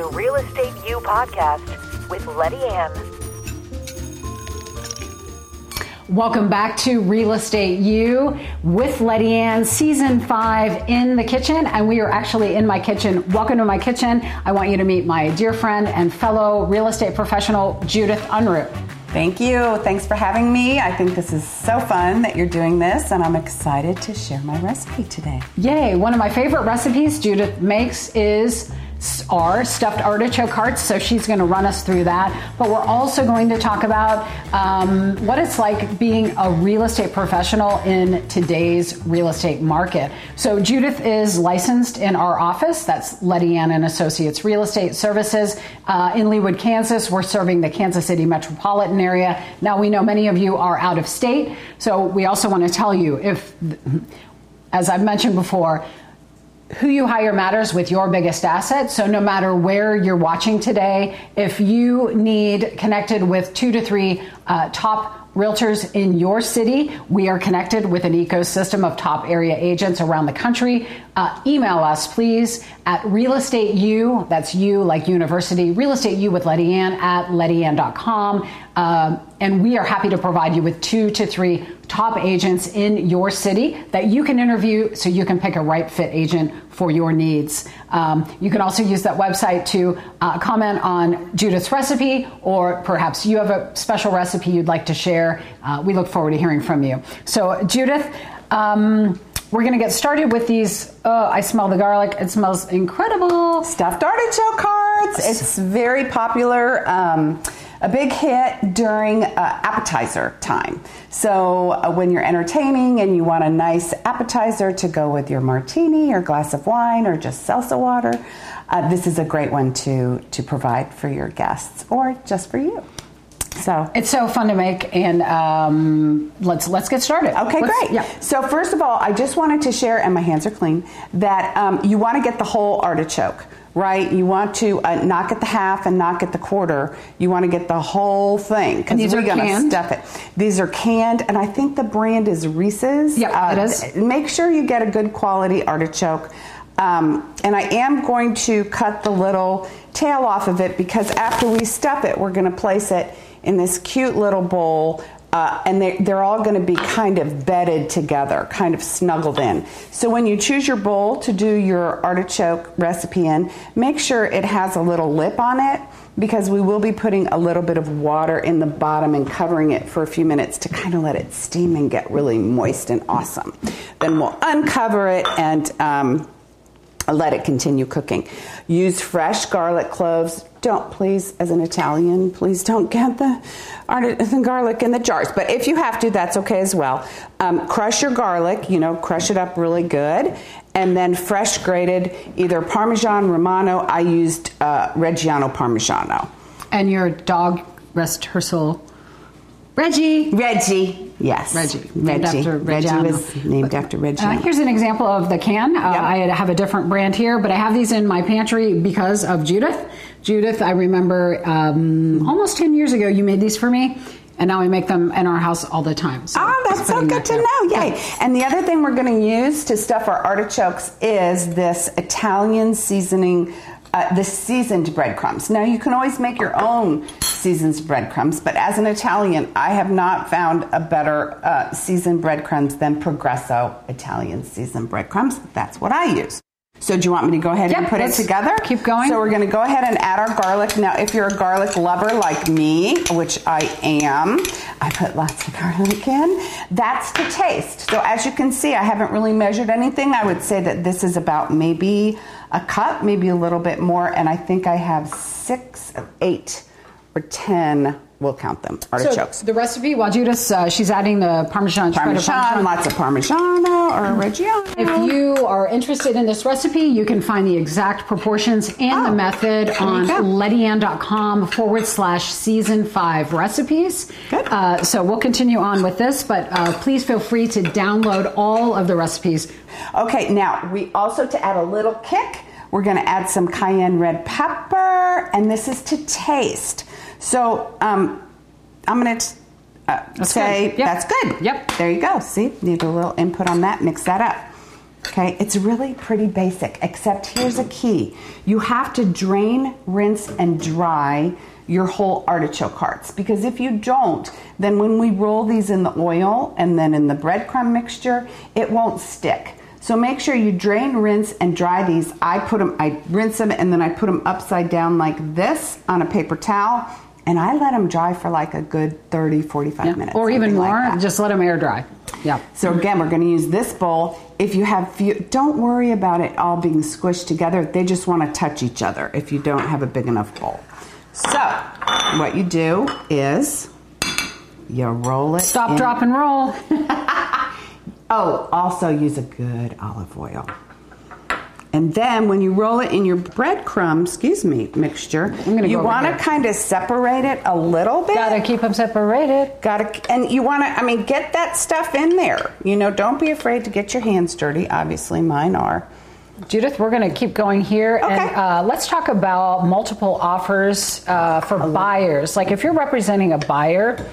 the Real Estate You podcast with Letty Ann. Welcome back to Real Estate You with Letty Ann, season five in the kitchen. And we are actually in my kitchen. Welcome to my kitchen. I want you to meet my dear friend and fellow real estate professional, Judith Unruh. Thank you. Thanks for having me. I think this is so fun that you're doing this, and I'm excited to share my recipe today. Yay. One of my favorite recipes Judith makes is are stuffed artichoke hearts, so she's going to run us through that. But we're also going to talk about um, what it's like being a real estate professional in today's real estate market. So Judith is licensed in our office. That's Letty Ann and Associates Real Estate Services uh, in Leawood, Kansas. We're serving the Kansas City metropolitan area. Now we know many of you are out of state, so we also want to tell you if, as I've mentioned before who you hire matters with your biggest asset. So no matter where you're watching today, if you need connected with two to three uh, top realtors in your city. We are connected with an ecosystem of top area agents around the country. Uh, email us, please, at real estate u, that's you like university, real estate u with Letty Ann at lettyann.com. Um, and we are happy to provide you with two to three top agents in your city that you can interview so you can pick a right fit agent for your needs. Um, you can also use that website to uh, comment on Judith's recipe, or perhaps you have a special recipe you'd like to share. Uh, we look forward to hearing from you. So, Judith, um, we're going to get started with these. Oh, I smell the garlic. It smells incredible. Stuffed artichoke hearts. It's very popular. Um, a big hit during uh, appetizer time. So, uh, when you're entertaining and you want a nice appetizer to go with your martini or glass of wine or just salsa water, uh, this is a great one to, to provide for your guests or just for you. So it's so fun to make, and um, let's let's get started. Okay, let's, great. Yeah. So first of all, I just wanted to share, and my hands are clean, that um, you want to get the whole artichoke right? You want to uh, not get the half and not get the quarter. You want to get the whole thing because we're going to stuff it. These are canned, and I think the brand is Reese's. Yeah, uh, it is. Make sure you get a good quality artichoke. Um, and I am going to cut the little tail off of it because after we stuff it, we're going to place it in this cute little bowl uh, and they, they're all going to be kind of bedded together, kind of snuggled in. So when you choose your bowl to do your artichoke recipe in, make sure it has a little lip on it because we will be putting a little bit of water in the bottom and covering it for a few minutes to kind of let it steam and get really moist and awesome. Then we'll uncover it and um, let it continue cooking. Use fresh garlic cloves. Don't please, as an Italian, please don't get the, the garlic in the jars. But if you have to, that's okay as well. Um, crush your garlic, you know, crush it up really good. And then fresh grated either Parmesan Romano. I used uh, Reggiano Parmigiano. And your dog, rest her soul, Reggie. Reggie. Yes. Reggie. Reggie. After Reggie was named after Reggie. Uh, here's an example of the can. Uh, yep. I have a different brand here, but I have these in my pantry because of Judith. Judith, I remember um, almost 10 years ago, you made these for me. And now we make them in our house all the time. So oh, that's so good that to know. Yay. Yeah. And the other thing we're going to use to stuff our artichokes is this Italian seasoning uh, the seasoned breadcrumbs. Now, you can always make your own seasoned breadcrumbs, but as an Italian, I have not found a better uh, seasoned breadcrumbs than Progresso Italian seasoned breadcrumbs. That's what I use. So, do you want me to go ahead yep, and put it together? Keep going. So, we're going to go ahead and add our garlic. Now, if you're a garlic lover like me, which I am, I put lots of garlic in. That's to taste. So, as you can see, I haven't really measured anything. I would say that this is about maybe a cup, maybe a little bit more, and I think I have six, eight, or ten we'll count them. Artichokes. So the recipe, while Judith, uh, she's adding the Parmesan, Parmesan, Parmesan, lots of Parmigiano or Reggiano. If you are interested in this recipe, you can find the exact proportions and oh, the method on lettyann.com forward slash season five recipes. Good. Uh, so we'll continue on with this, but uh, please feel free to download all of the recipes. Okay, now we also, to add a little kick, we're going to add some cayenne red pepper, and this is to taste. So um, I'm going to uh, say good. Yep. that's good. Yep. There you go. See, need a little input on that. Mix that up. Okay, it's really pretty basic, except here's a key. You have to drain, rinse, and dry your whole artichoke hearts because if you don't, then when we roll these in the oil and then in the breadcrumb mixture, it won't stick. So make sure you drain, rinse, and dry these. I put them, I rinse them, and then I put them upside down like this on a paper towel, and I let them dry for like a good 30, 45 Yeah. minutes. Or even something like more, just let them air dry. Yeah. So again, we're going to use this bowl. If you have few, don't worry about it all being squished together. They just want to touch each other if you don't have a big enough bowl. So what you do is you roll it. Stop, in- drop, and roll. Oh, also use a good olive oil. And then when you roll it in your breadcrumb, excuse me, mixture, gonna you want to kind of separate it a little bit. Gotta keep them separated. Gotta, and you want to, I mean, get that stuff in there. You know, don't be afraid to get your hands dirty. Obviously, mine are. Judith, we're going to keep going here, Okay. and uh, let's talk about multiple offers uh, for buyers. Like if you're representing a buyer,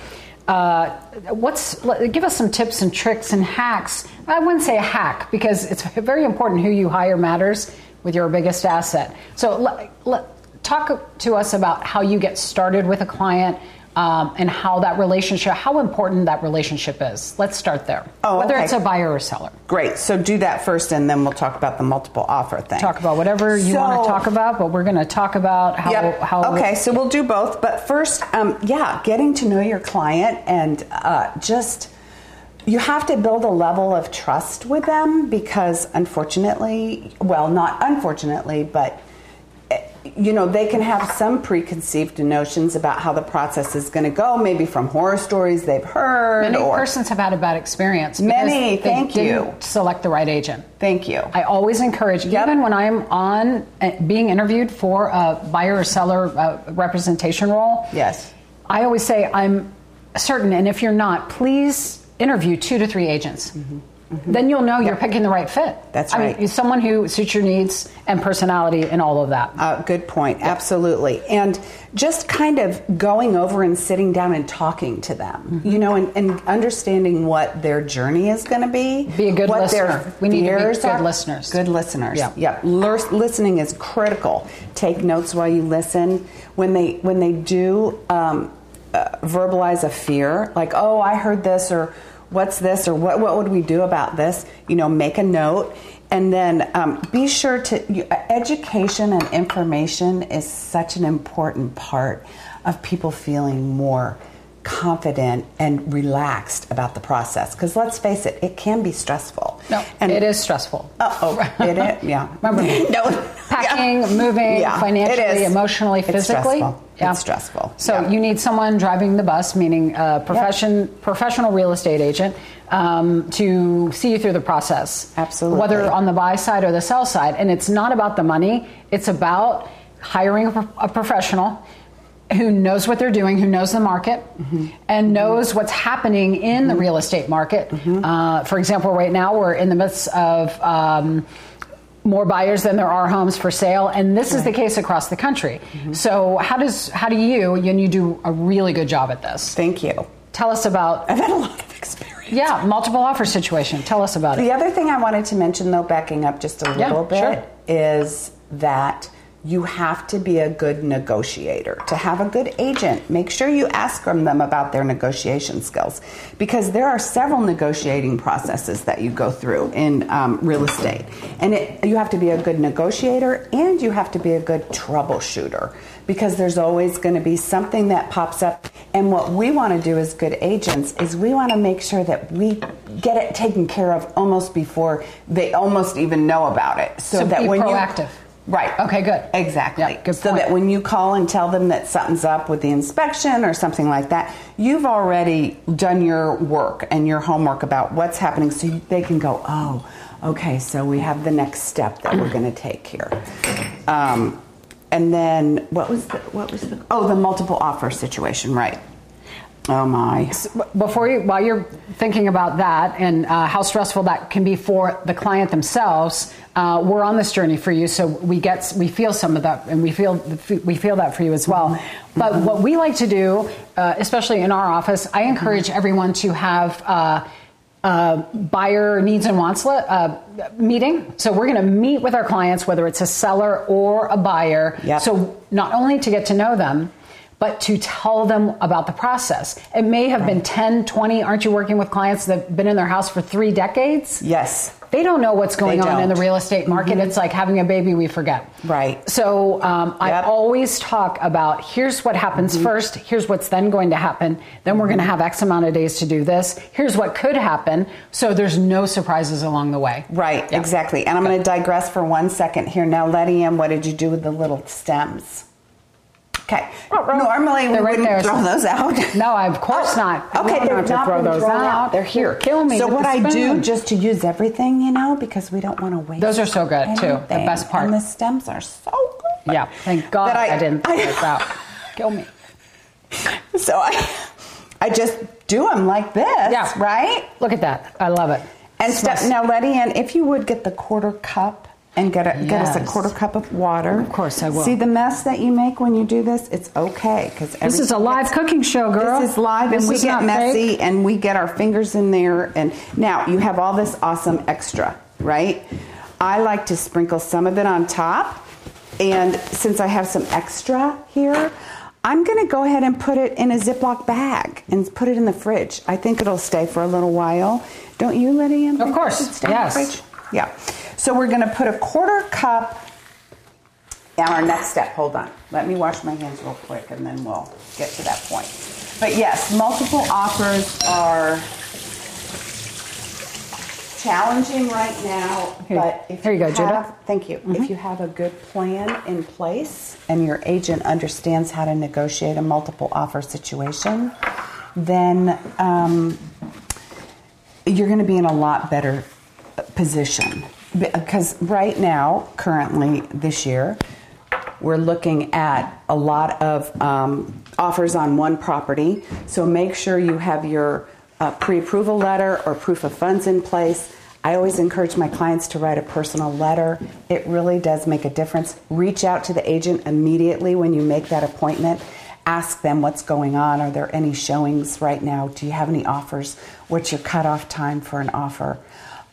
uh, what's give us some tips and tricks and hacks. I wouldn't say a hack because it's very important who you hire matters with your biggest asset. So let, let, talk to us about how you get started with a client. Um, and how that relationship, how important that relationship is. Let's start there. Oh, Whether okay. it's a buyer or seller. Great. So do that first, and then we'll talk about the multiple offer thing. talk about whatever you want to talk about, but we're going to talk about how Yep. how okay, so we'll do both. But first, um, yeah, getting to know your client and uh, just you have to build a level of trust with them because, unfortunately, well, not unfortunately, but eh, you know they can have some preconceived notions about how the process is going to go, maybe from horror stories they've heard many persons have had a bad experience. Many, thank you. Select the right agent. Thank you. I always encourage, Yep. even when I'm on uh, being interviewed for a buyer or seller uh, representation role. Yes. I always say I'm certain, and if you're not, please interview two to three agents. Then you'll know you're picking the right fit. Mm-hmm. That's I right. mean, someone who suits your needs and personality and all of that. Uh, good point. Absolutely. And just kind of going over and sitting down and talking to them, Mm-hmm. you know, and, and understanding what their journey is going to be. Be a good what listener. Their We need to be good are. listeners. Good listeners. Yeah. Yep. Lur- listening is critical. Take notes while you listen. When they when they do um, uh, verbalize a fear, like "Oh, I heard this," or "What's this?" or "What what would we do about this?" You know, make a note. And then um, be sure to you, education and information is such an important part of people feeling more confident and relaxed about the process. Because let's face it, it can be stressful. No, and it is stressful. Oh, oh, it is. Yeah. Remember, no, packing, yeah. moving, Yeah, financially, emotionally, It's physically. Stressful. It's stressful. So Yeah. you need someone driving the bus, meaning a profession, professional real estate agent, um, to see you through the process. Absolutely. Whether on the buy side or the sell side, and it's not about the money. It's about hiring a, a professional who knows what they're doing, who knows the market, Mm-hmm. and knows what's happening in the real estate market. Mm-hmm. Uh, for example, right now we're in the midst of um, more buyers than there are homes for sale, and this is the case across the country. Mm-hmm. So, how does how do you and you do a really good job at this? Thank you. Tell us about I've had a lot of experience. yeah multiple offer situation. Tell us about The it. The other thing I wanted to mention, though, backing up just a Yeah, little bit, sure. is that you have to be a good negotiator. To have a good agent, make sure you ask them about their negotiation skills because there are several negotiating processes that you go through in um, real estate. And it, you have to be a good negotiator and you have to be a good troubleshooter because there's always going to be something that pops up. And what we want to do as good agents is we want to make sure that we get it taken care of almost before they almost even know about it. So, So that when proactive. you Right. Okay, good. Exactly. Yeah, good so point. that when you call and tell them that something's up with the inspection or something like that, you've already done your work and your homework about what's happening so they can go, oh, okay, so we have the next step that we're going to take here. Um, and then what was the, what was the, oh, the multiple offer situation, right. Oh my. Before you, while you're thinking about that and uh, how stressful that can be for the client themselves, uh, we're on this journey for you, so we get we feel some of that, and we feel we feel that for you as well. But what we like to do, uh, especially in our office, I encourage everyone to have. Uh, uh, buyer needs and wants uh, meeting. So we're going to meet with our clients, whether it's a seller or a buyer. Yep. So not only to get to know them, but to tell them about the process. It may have been 10, 20. Aren't you working with clients that have been in their house for three decades? Yes. They don't know what's going on in the real estate market. Mm-hmm. It's like having a baby, we forget. Right. So um, I always talk about here's what happens mm-hmm. first, here's what's then going to happen, then we're going to mm-hmm. have X amount of days to do this, here's what could happen. So there's no surprises along the way. Right, Yeah. exactly. And I'm going to digress for one second here. Now, Letty Ann, what did you do with the little stems? Okay. Normally we They're right wouldn't there. throw those out. No, of course oh, not. I Okay, want they're to not throw those thrown out. They're here. Kill me. So what I do just to use everything, you know, because we don't want to waste. Those are so good, too. The best part. And the stems are so good. Yeah, thank God That I, didn't throw I- those out. Kill me. So I, I just do them like this, Yeah. right? Look at that. I love it. And step, Smells- now, Letty Ann, if you would get the quarter cup and get a, get us a quarter cup of water. Of course I will. See the mess that you make when you do this? It's okay because This is a live cooking show, girl. This is live, This and we is get messy, fake. and we get our fingers in there. And now you have all this awesome extra, right? I like to sprinkle some of it on top, and since I have some extra here. I'm going to go ahead and put it in a Ziploc bag and put it in the fridge. I think it'll stay for a little while. Don't you, Lydia? Of think it course, stay yes. In the fridge? Yeah. So we're going to put a quarter cup. Now our next step. Hold on. Let me wash my hands real quick, and then we'll get to that point. But yes, multiple offers are challenging right now. Here- but if here you go, have. Mm-hmm. Thank you. If you have a good plan in place and your agent understands how to negotiate a multiple offer situation, then um, you're going to be in a lot better position. Because right now, currently this year, we're looking at a lot of um, offers on one property. So make sure you have your uh, pre approval letter or proof of funds in place. I always encourage my clients to write a personal letter. It really does make a difference. Reach out to the agent immediately when you make that appointment. Ask them what's going on. Are there any showings right now? Do you have any offers? What's your cutoff time for an offer?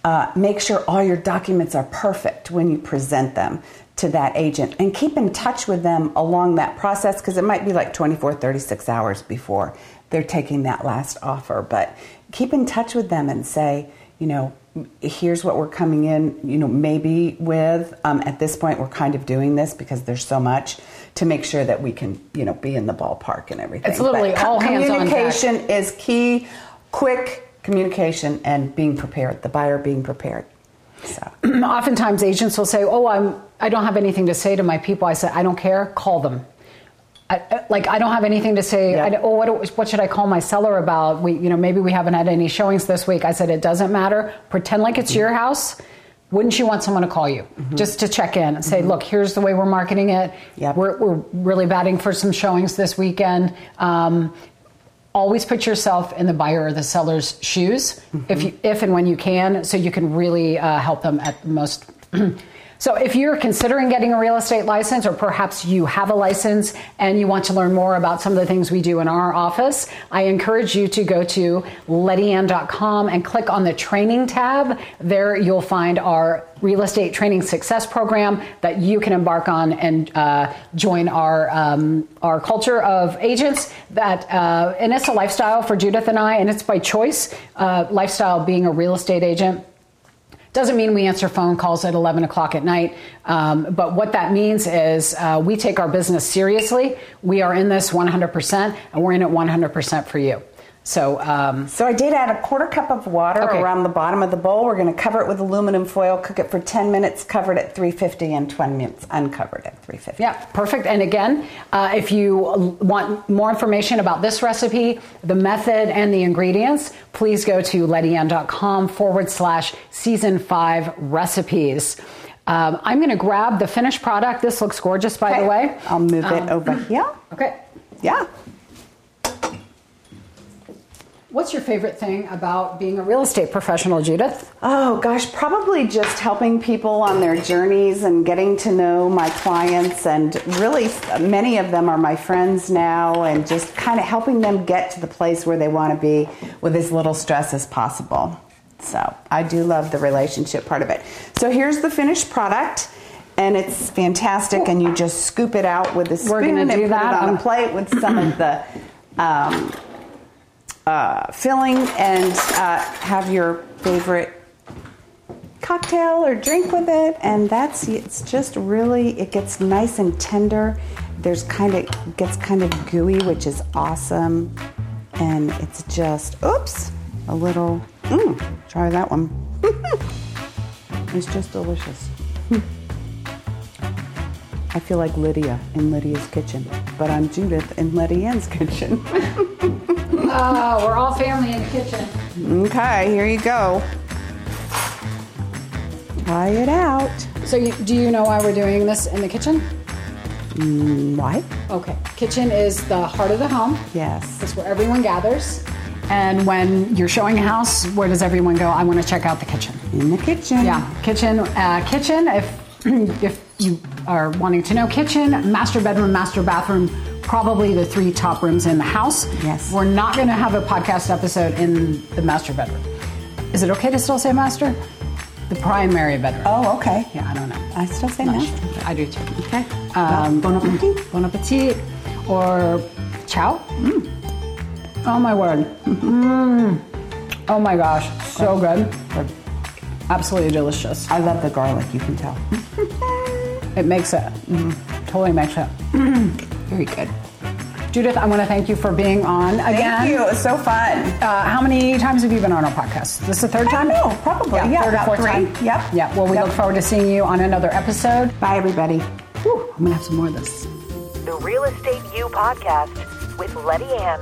Uh, make sure all your documents are perfect when you present them to that agent. And keep in touch with them along that process because it might be like 24 36 hours before they're taking that last offer. But keep in touch with them and say you know here's what we're coming in you know maybe with um, at this point we're kind of doing this because there's so much to make sure that we can you know be in the ballpark and everything. It's literally But all hands on deck. communication is key. Quick communication and being prepared the buyer being prepared so oftentimes agents will say, "Oh, I'm I don't have anything to say to my people." I said, "I don't care. Call them." I, I- like I don't have anything to say. Yeah. Oh, what, what should I call my seller about? We, you know, maybe we haven't had any showings this week. I said it doesn't matter. Pretend like it's your house. Wouldn't you want someone to call you just to check in and say, "Look, here's the way we're marketing it. Yep. We're, we're really batting for some showings this weekend." Um, always put yourself in the buyer or the seller's shoes if you if and when you can so you can really uh, help them at the most so if you're considering getting a real estate license or perhaps you have a license and you want to learn more about some of the things we do in our office i encourage you to go to lettyann.com and click on the training tab. There you'll find our real estate training success program that you can embark on and uh, join our um, our culture of agents that uh, and it's a lifestyle for Judith and I and it's by choice uh, lifestyle being a real estate agent doesn't mean we answer phone calls at 11 o'clock at night, um, but what that means is uh, we take our business seriously. We are in this 100%, and we're in it 100% for you. So, um, So I did add a quarter cup of water Okay. around the bottom of the bowl. We're going to cover it with aluminum foil, cook it for 10 minutes, covered at 350, and 20 minutes uncovered at 350. Yeah, perfect. And again, uh, if you want more information about this recipe, the method, and the ingredients, please go to lettyann.com forward slash season five recipes. Um, I'm going to grab the finished product. This looks gorgeous, by the Okay. way. I'll move it Um, over here. Okay. Yeah. What's your favorite thing about being a real estate professional, Judith? Oh gosh, probably just helping people on their journeys and getting to know my clients. And really, many of them are my friends now, and just kind of helping them get to the place where they want to be with as little stress as possible. So I do love the relationship part of it. So here's the finished product. And it's fantastic, and you just scoop it out with a spoon and put that it on on- a plate with some of the um, uh, filling, and uh, have your favorite cocktail or drink with it. And that's it's just really it gets nice and tender. There's kind of gets kind of gooey which is awesome. And it's just oops a little mm, try that one. It's just delicious. I feel like Lidia in Lidia's kitchen, but I'm Judith in Letty Ann's kitchen. Oh, we're all family in the kitchen. okay, here you go. Try it out. So, you, do you know why we're doing this in the kitchen? Why? Okay. Kitchen is the heart of the home. Yes. It's where everyone gathers. And when you're showing a house, where does everyone go? I want to check out the kitchen. In the kitchen. Yeah, kitchen. Uh, kitchen. If if you are wanting to know, kitchen, master bedroom, master bathroom, probably the three top rooms in the house. Yes. We're not going to have a podcast episode in the master bedroom. Is it okay to still say master? The primary bedroom. Oh, okay. Yeah, I don't know. I still say Not master. sure. I do too. Okay. Um, bon appetit. Bon appetit. Or chow. Mm. Oh my word. Mm. Oh my gosh. So good. Absolutely delicious. I love the garlic, you can tell. It makes it. Totally makes it. Very good. Judith, I want to thank you for being on again. Thank you. It was so fun. Uh, how many times have you been on our podcast? This is the third time? know, probably. Yeah, third or about fourth three. time. Yep. Yeah. Well, we Yep. look forward to seeing you on another episode. Bye, everybody. Whew, I'm gonna have some more of this. The Real Estate U podcast with Letty Ann.